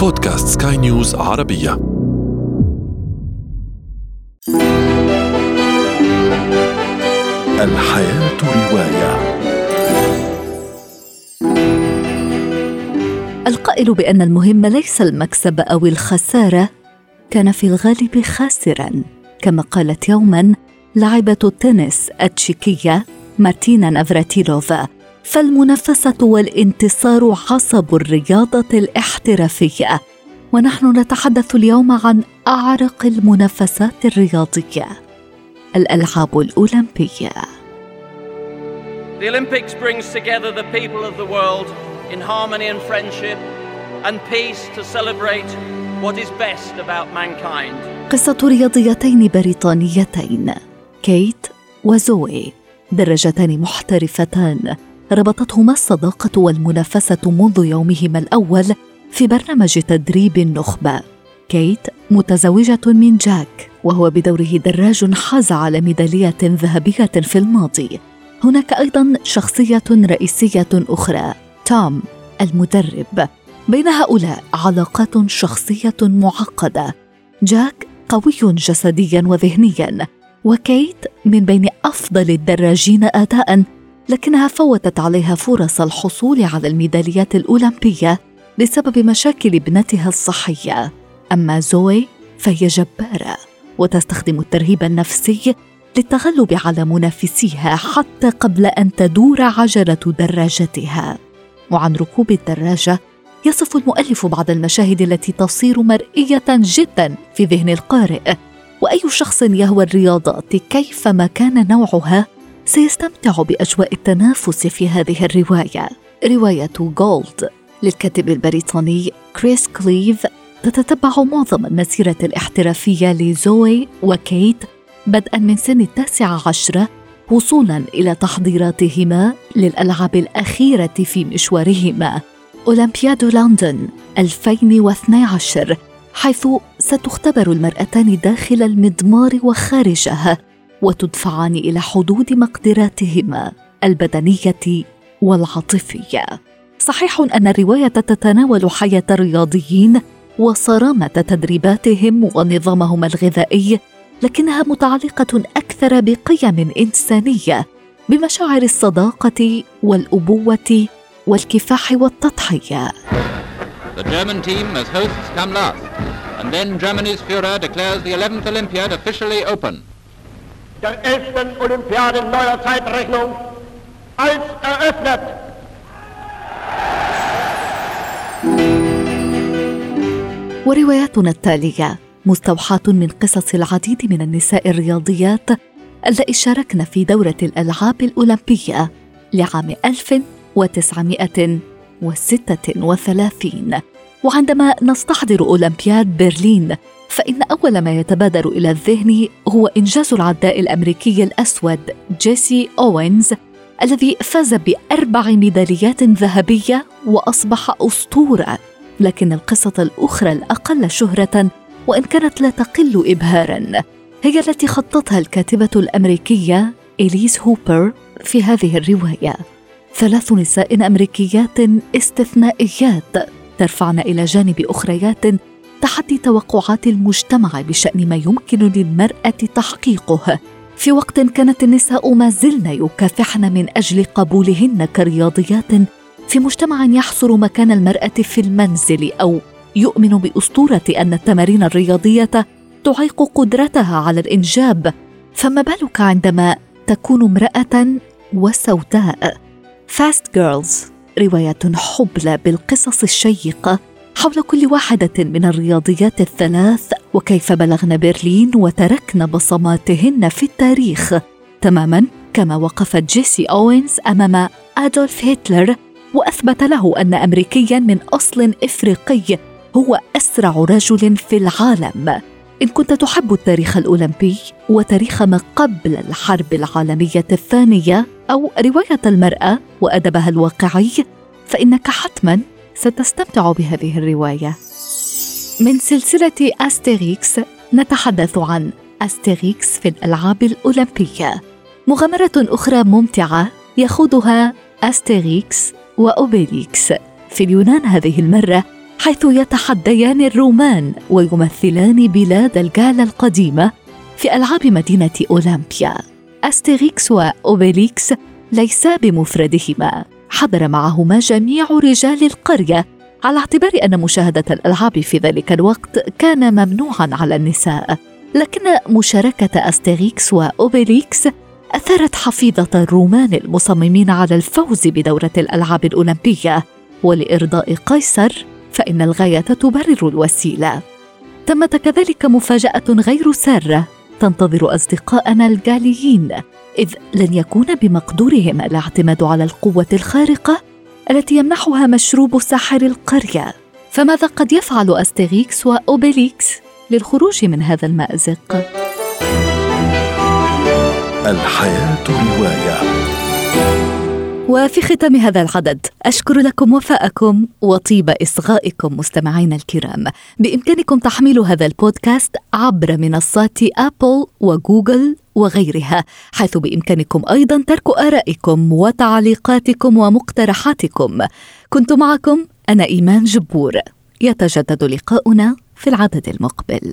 بودكاست سكاي نيوز عربية. الحياة رواية. القائل بأن المهم ليس المكسب أو الخسارة كان في الغالب خاسرا. كما قالت يوما لاعبة التنس التشيكية مارتينا نافراتيلوفا. فالمنافسة والانتصار عصب الرياضة الاحترافية. ونحن نتحدث اليوم عن أعرق المنافسات الرياضية. الألعاب الأولمبية. The Olympics brings together the people of the world in harmony and friendship and peace to celebrate what is best about mankind. قصة رياضيتين بريطانيتين. كيت وزوي. دراجتان محترفتان. ربطتهما الصداقة والمنافسة منذ يومهما الأول في برنامج تدريب النخبة. كيت متزوجة من جاك وهو بدوره دراج حاز على ميدالية ذهبية في الماضي. هناك أيضا شخصية رئيسية أخرى توم المدرب. بين هؤلاء علاقات شخصية معقدة. جاك قوي جسديا وذهنيا وكيت من بين أفضل الدراجين اداء لكنها فوتت عليها فرص الحصول على الميداليات الأولمبية بسبب مشاكل ابنتها الصحية. أما زوي فهي جبارة وتستخدم الترهيب النفسي للتغلب على منافسيها حتى قبل أن تدور عجلة دراجتها. وعن ركوب الدراجة يصف المؤلف بعض المشاهد التي تصير مرئية جدا في ذهن القارئ. وأي شخص يهوى الرياضات كيفما كان نوعها؟ سيستمتع بأجواء التنافس في هذه الرواية. رواية Gold للكاتب البريطاني كريس كليف تتتبع معظم المسيرة الاحترافية لزوي وكيت بدءا من سن التاسعة عشرة وصولا إلى تحضيراتهما للألعاب الأخيرة في مشوارهما. أولمبياد لندن 2012 حيث ستختبر المرأتان داخل المضمار وخارجه. وتدفعان إلى حدود مقدراتهما البدنية والعاطفية صحيح أن الرواية تتناول حياة الرياضيين وصرامة تدريباتهم ونظامهم الغذائي لكنها متعلقة أكثر بقيم إنسانية بمشاعر الصداقة والأبوة والكفاح والتضحية. The German team as hosts come last, and then Germany's Führer declares the 11th Olympiad officially open. Der 11. Olympiade neuer Zeitrechnung als eröffnet. ورواياتنا التالية مستوحاة من قصص العديد من النساء الرياضيات اللائي شاركن في دورة الألعاب الأولمبية لعام 1936 وعندما نستحضر أولمبياد برلين فإن أول ما يتبادر إلى الذهن هو إنجاز العداء الأمريكي الأسود جيسي أوينز الذي فاز بأربع ميداليات ذهبية وأصبح أسطورة. لكن القصة الأخرى الأقل شهرة وإن كانت لا تقل إبهارا هي التي خطتها الكاتبة الأمريكية إليس هوبر في هذه الرواية. ثلاث نساء أمريكيات استثنائيات ترفعن إلى جانب أخريات تحدي توقعات المجتمع بشأن ما يمكن للمرأة تحقيقه. في وقت كانت النساء ما زلن يكافحن من أجل قبولهن كرياضيات في مجتمع يحصر مكان المرأة في المنزل أو يؤمن بأسطورة أن التمارين الرياضية تعيق قدرتها على الإنجاب. فما بالك عندما تكون امرأة وسوداء؟ Fast Girls رواية حبلى بالقصص الشيقة. حول كل واحدة من الرياضيات الثلاث وكيف بلغن برلين وتركن بصماتهن في التاريخ. تماما كما وقفت جيسي أوينز أمام أدولف هتلر وأثبت له أن أمريكيا من أصل إفريقي هو أسرع رجل في العالم. إن كنت تحب التاريخ الأولمبي وتاريخ ما قبل الحرب العالمية الثانية أو رواية المرأة وأدبها الواقعي فإنك حتما ستستمتع بهذه الرواية. من سلسلة أستيريكس نتحدث عن أستيريكس في الألعاب الأولمبية. مغامرة أخرى ممتعة يخوضها أستيريكس وأوبيليكس في اليونان هذه المرة حيث يتحديان الرومان ويمثلان بلاد الجالة القديمة في ألعاب مدينة أولمبيا أستيريكس وأوبيليكس ليسا بمفردهما حضر معهما جميع رجال القرية. على اعتبار أن مشاهدة الألعاب في ذلك الوقت كان ممنوعا على النساء. لكن مشاركة أستيريكس وأوبيليكس أثارت حفيظة الرومان المصممين على الفوز بدورة الألعاب الأولمبية. ولإرضاء قيصر فإن الغاية تبرر الوسيلة. تمت كذلك مفاجأة غير سارة. تنتظر أصدقاءنا الجاليين إذ لن يكون بمقدورهم الاعتماد على القوة الخارقة التي يمنحها مشروب ساحر القرية فماذا قد يفعل أستيغيكس وأوبيليكس للخروج من هذا المأزق؟ الحياة رواية وفي ختام هذا العدد أشكر لكم وفاءكم وطيب إصغائكم مستمعينا الكرام. بإمكانكم تحميل هذا البودكاست عبر منصات أبل وجوجل وغيرها حيث بإمكانكم أيضا ترك آرائكم وتعليقاتكم ومقترحاتكم. كنت معكم أنا إيمان جبور. يتجدد لقاؤنا في العدد المقبل.